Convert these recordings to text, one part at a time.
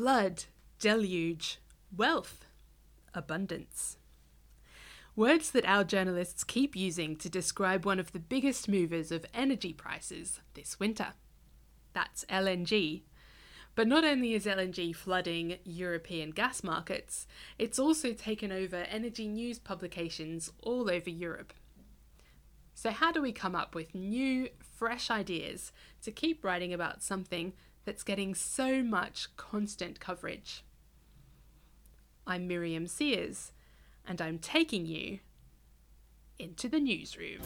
flood, deluge, wealth, abundance. Words that our journalists keep using to describe one of the biggest movers of energy prices this winter. That's LNG. But not only is LNG flooding European gas markets, it's also taken over energy news publications all over Europe. So, how do we come up with new, fresh ideas to keep writing about something that's getting so much constant coverage? I'm Miriam Sears, and I'm taking you into the newsroom.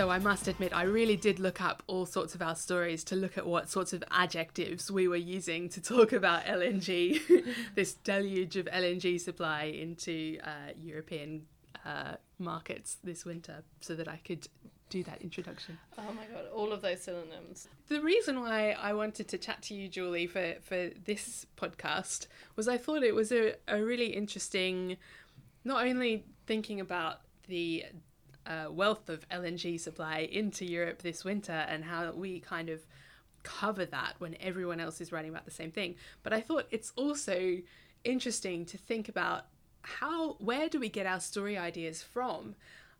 So I must admit, I really did look up all sorts of our stories to look at what sorts of adjectives we were using to talk about LNG, this deluge of LNG supply into uh, European uh, markets this winter, so that I could do that introduction. Oh my god, all of those synonyms. The reason why I wanted to chat to you, Julie, for, for this podcast was I thought it was a, a really interesting, not only thinking about the uh, wealth of LNG supply into Europe this winter and how we kind of cover that when everyone else is writing about the same thing, but I thought it's also interesting to think about how where do we get our story ideas from?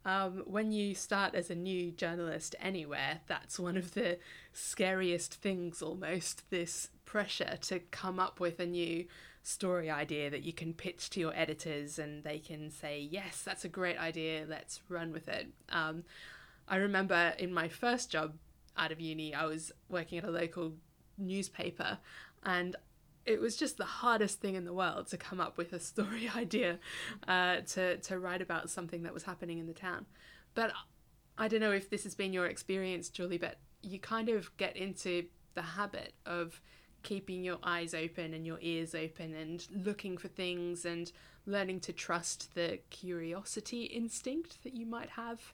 Um, when you start as a new journalist anywhere, that's one of the scariest things almost this pressure to come up with a new story idea that you can pitch to your editors and they can say, Yes, that's a great idea, let's run with it. Um, I remember in my first job out of uni, I was working at a local newspaper and it was just the hardest thing in the world to come up with a story idea uh, to, to write about something that was happening in the town. But I don't know if this has been your experience, Julie, but you kind of get into the habit of keeping your eyes open and your ears open and looking for things and learning to trust the curiosity instinct that you might have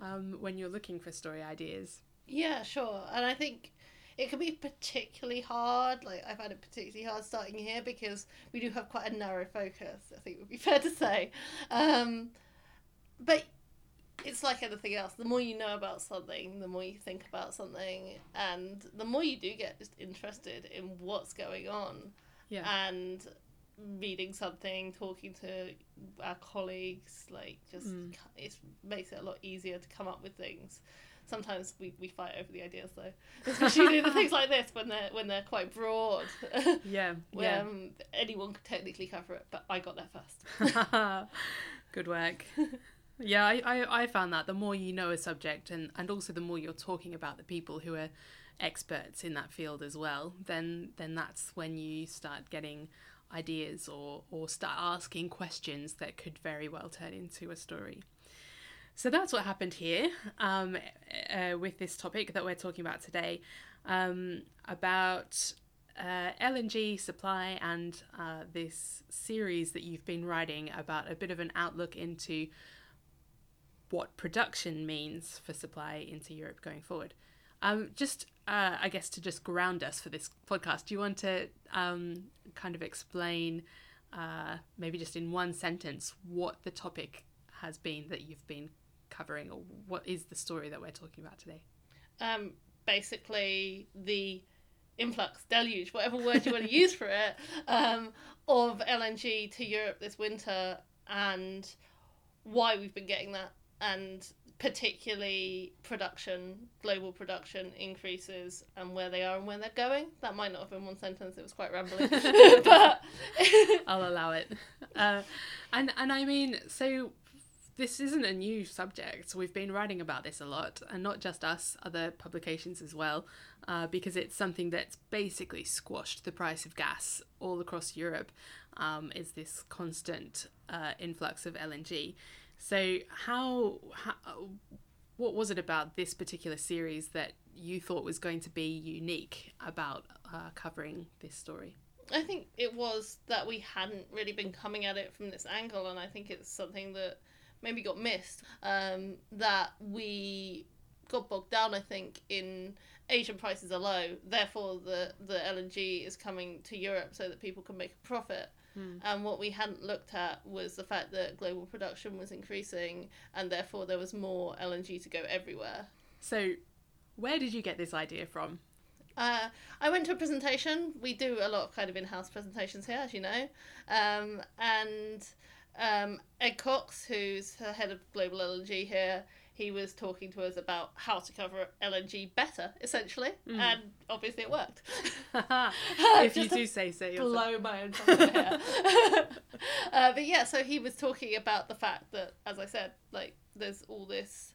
um, when you're looking for story ideas. Yeah, sure. And I think it can be particularly hard. Like I found it particularly hard starting here because we do have quite a narrow focus. I think it would be fair to say, um, but it's like anything else. The more you know about something, the more you think about something, and the more you do get just interested in what's going on. Yeah. And reading something, talking to our colleagues, like just Mm. it makes it a lot easier to come up with things. Sometimes we, we fight over the ideas though, especially the things like this when they're when they're quite broad. Yeah. where Yeah. um, anyone could technically cover it, but I got there first. Good work. Yeah, I, I, I found that the more you know a subject and, and also the more you're talking about the people who are experts in that field as well, then then that's when you start getting ideas or, or start asking questions that could very well turn into a story. So that's what happened here um, uh, with this topic that we're talking about today um, about uh, LNG supply and uh, this series that you've been writing about a bit of an outlook into what production means for supply into Europe going forward. Um, just, uh, I guess, to just ground us for this podcast, do you want to um, kind of explain, uh, maybe just in one sentence, what the topic has been that you've been covering, or what is the story that we're talking about today? Um, basically, the influx, deluge, whatever word you want to use for it, um, of LNG to Europe this winter and why we've been getting that, and particularly production, global production increases, and where they are and where they're going. That might not have been one sentence; it was quite rambling, but I'll allow it. Uh, and and I mean, so this isn't a new subject. We've been writing about this a lot, and not just us, other publications as well, uh, because it's something that's basically squashed the price of gas all across Europe. Um, is this constant uh, influx of LNG? So how, how what was it about this particular series that you thought was going to be unique about uh, covering this story? I think it was that we hadn't really been coming at it from this angle, and I think it's something that maybe got missed. Um, that we got bogged down, I think, in Asian prices are low, therefore the the LNG is coming to Europe so that people can make a profit. And what we hadn't looked at was the fact that global production was increasing and therefore there was more LNG to go everywhere. So, where did you get this idea from? Uh, I went to a presentation. We do a lot of kind of in house presentations here, as you know. Um, and um, Ed Cox, who's the head of global LNG here, he was talking to us about how to cover LNG better, essentially. And obviously it worked. if you do say so yourself. blow my own here. uh, but yeah, so he was talking about the fact that, as I said, like there's all this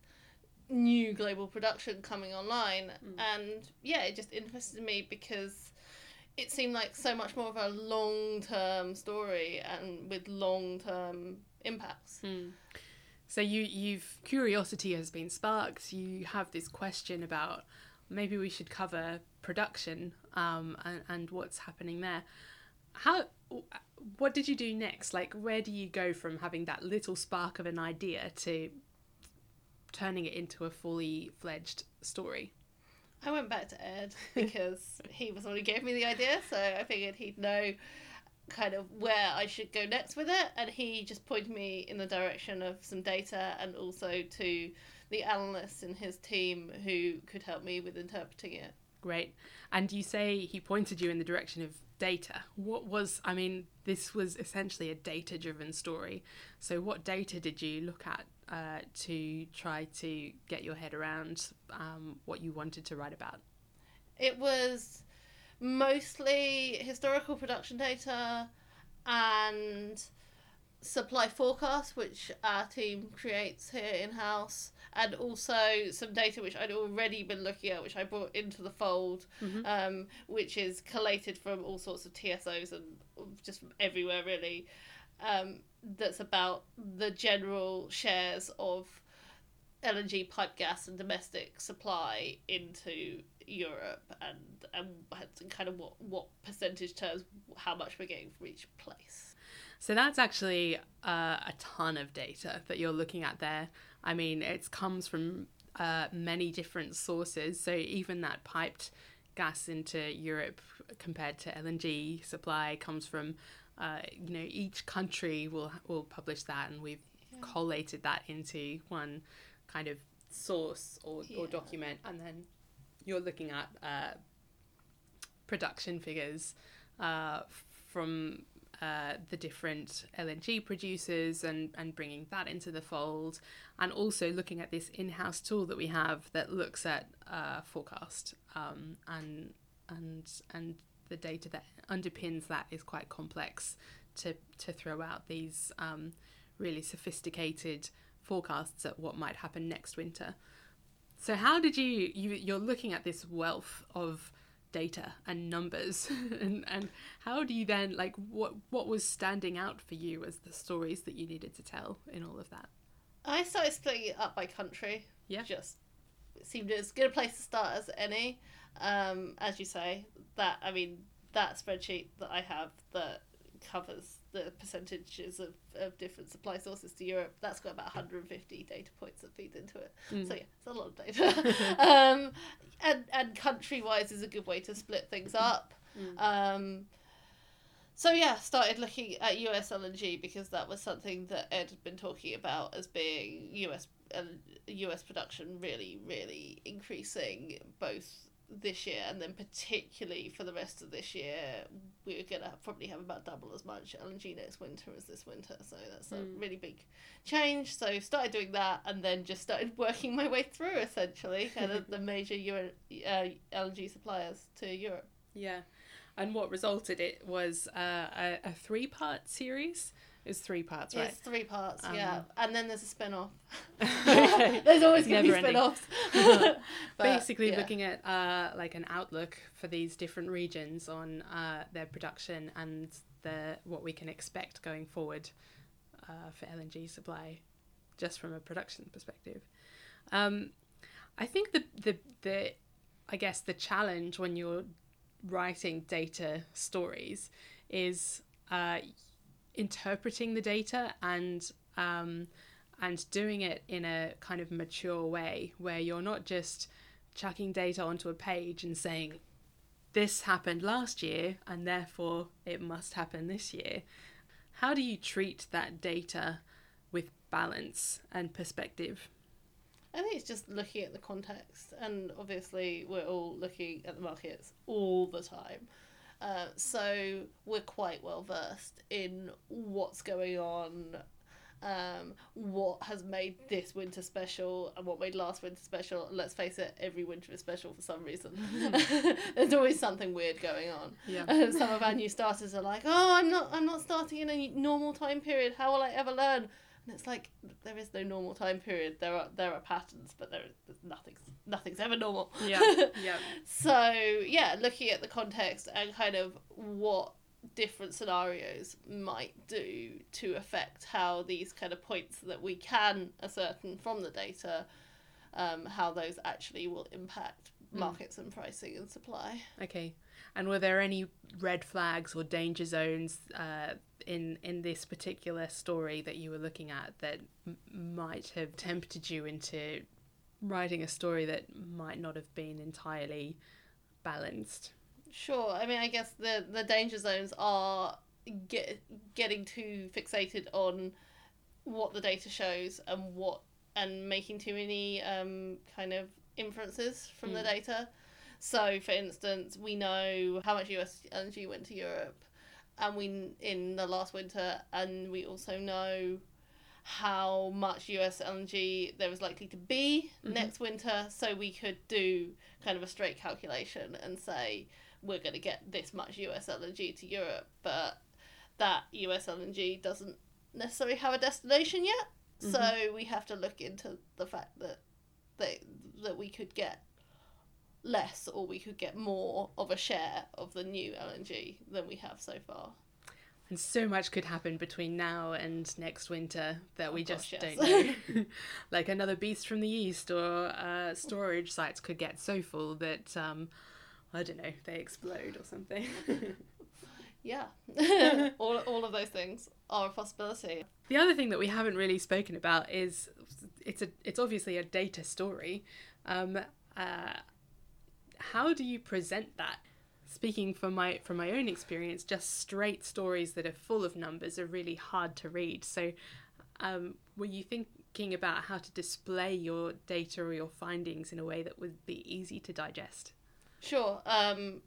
new global production coming online, and yeah, it just interested me because it seemed like so much more of a long term story and with long term impacts. So you you've curiosity has been sparked. You have this question about maybe we should cover production um, and, and what's happening there. How what did you do next? Like where do you go from having that little spark of an idea to turning it into a fully fledged story? I went back to Ed because he was the one who gave me the idea, so I figured he'd know kind of where I should go next with it, and he just pointed me in the direction of some data and also to the analysts in his team who could help me with interpreting it. Great. And you say he pointed you in the direction of data. What was, I mean, this was essentially a data driven story. So, what data did you look at uh, to try to get your head around um, what you wanted to write about? It was mostly historical production data and supply forecast, which our team creates here in house, and also some data which I'd already been looking at, which I brought into the fold, um, which is collated from all sorts of TSOs and just from everywhere really. Um, that's about the general shares of LNG pipe gas and domestic supply into Europe and and kind of what what percentage terms how much we're getting from each place. So, that's actually uh, a ton of data that you're looking at there. I mean, it comes from uh, many different sources. So, even that piped gas into Europe compared to LNG supply comes from, uh, you know, each country will will publish that, and we've collated that into one kind of source or, or document, and then you're looking at uh, production figures uh, from uh, the different LNG producers and, and bringing that into the fold, and also looking at this in-house tool that we have that looks at uh, forecast um, and and and the data that underpins that is quite complex to to throw out these um, really sophisticated forecasts at what might happen next winter. So how did you, you you're looking at this wealth of data and numbers and and how do you then like what what was standing out for you as the stories that you needed to tell in all of that? I started splitting it up by country. Yeah. Just it seemed as good a place to start as any. Um, as you say, that I mean that spreadsheet that I have that covers the percentages of, of different supply sources to Europe, that's got about 150 data points that feed into it. So yeah, it's a lot of data. um, and and country wise is a good way to split things up. Um, so yeah, started looking at US LNG because that was something that Ed had been talking about as being US uh, US production really really increasing both this year and then particularly for the rest of this year we're gonna probably have about double as much LNG next winter as this winter so that's a really big change so started doing that and then just started working my way through essentially kind of the major Euro, uh, LNG suppliers to Europe Yeah. And what resulted it was uh, a, a three part series. It was three parts, right? It's three parts, Um, yeah. And then there's a spin off. There's always going to be spin offs. Basically, looking at uh, like an outlook for these different regions on uh, their production and the what we can expect going forward uh, for LNG supply, just from a production perspective. Um, I think the the the I guess the challenge when you're writing data stories is uh, interpreting the data and um, and doing it in a kind of mature way where you're not just chucking data onto a page and saying this happened last year and therefore it must happen this year how do you treat that data with balance and perspective? I think it's just looking at the context, and obviously we're all looking at the markets all the time. Uh, so we're quite well versed in what's going on, um, what has made this winter special, and what made last winter special. Let's face it, every winter is special for some reason. There's always something weird going on. Yeah. And some of our new starters are like, "Oh, I'm not, I'm not starting in a normal time period. How will I ever learn?" And it's like there is no normal time period. There are there are patterns, but there is nothing's nothing's ever normal. Yeah. Yeah. so yeah, looking at the context and kind of what different scenarios might do to affect how these kind of points that we can ascertain from the data, um, how those actually will impact markets and pricing and supply. Okay. And were there any red flags or danger zones uh, in in this particular story that you were looking at that m- might have tempted you into writing a story that might not have been entirely balanced? Sure. I mean, I guess the the danger zones are get getting too fixated on what the data shows and what and making too many um, kind of inferences from the Mm. data. So, for instance, we know how much US energy went to Europe, and we in the last winter, and we also know how much US LNG there was likely to be Mhm. next winter. So we could do kind of a straight calculation and say we're going to get this much US LNG to Europe, but that US LNG doesn't necessarily have a destination yet. So we have to look into the fact that they, that we could get less or we could get more of a share of the new LNG than we have so far. And so much could happen between now and next winter that we Oh, just gosh, yes. don't know. like another beast from the east, or uh, storage sites could get so full that um, I don't know, they explode or something. Yeah, all, all of those things are a possibility. The other thing that we haven't really spoken about is it's a it's obviously a data story. Um, uh, how do you present that? Speaking from my from my own experience, just straight stories that are full of numbers are really hard to read. So, um, were you thinking about how to display your data or your findings in a way that would be easy to digest? Sure. Um,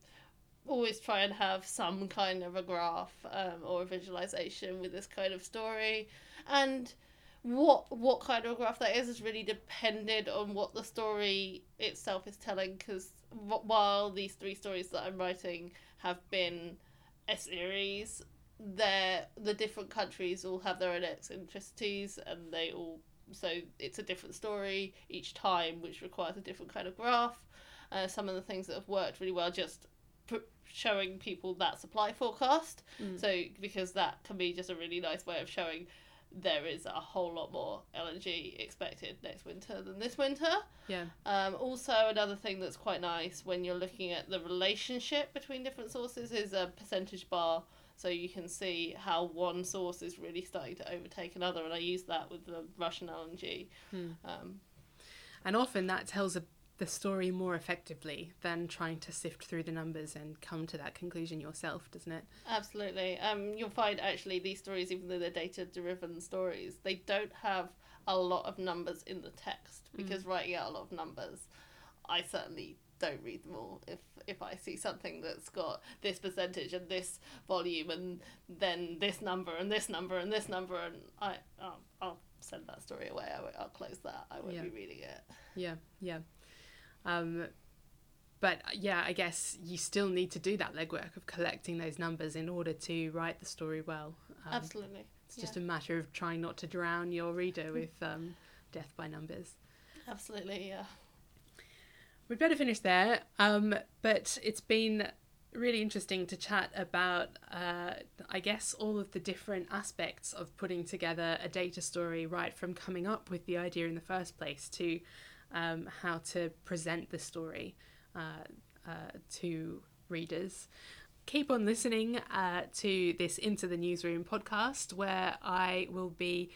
always try and have some kind of a graph um, or a visualization with this kind of story, and what what kind of graph that is is really dependent on what the story itself is telling. Because while these three stories that I'm writing have been a series, they're the different countries all have their own eccentricities, and they all so it's a different story each time, which requires a different kind of graph. Uh, some of the things that have worked really well just pr- showing people that supply forecast. Mm. So because that can be just a really nice way of showing there is a whole lot more LNG expected next winter than this winter. Yeah. Um, also, another thing that's quite nice when you're looking at the relationship between different sources is a percentage bar. So you can see how one source is really starting to overtake another, and I use that with the Russian LNG. Hmm. Um, And often that tells a, the story more effectively than trying to sift through the numbers and come to that conclusion yourself, doesn't it? Absolutely. Um, you'll find actually these stories, even though they're data driven stories, they don't have a lot of numbers in the text because writing out a lot of numbers, I certainly don't read them all. If if I see something that's got this percentage and this volume and then this number and this number and this number and I I'll, I'll send that story away. I won't, I'll close that. I won't Yeah. be reading it. Yeah, yeah. Um, but yeah, I guess you still need to do that legwork of collecting those numbers in order to write the story well. Um, Absolutely. It's just a matter of trying not to drown your reader with um, death by numbers. Absolutely. Yeah. We'd better finish there. Um, but it's been really interesting to chat about, uh, I guess, all of the different aspects of putting together a data story, right from coming up with the idea in the first place to um, how to present the story uh, uh, to readers. Keep on listening uh, to this Into the Newsroom podcast, where I will be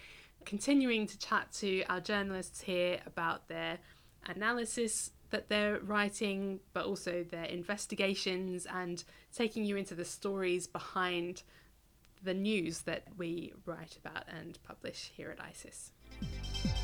continuing to chat to our journalists here about their analysis that they're writing, but also their investigations and taking you into the stories behind the news that we write about and publish here at ICIS.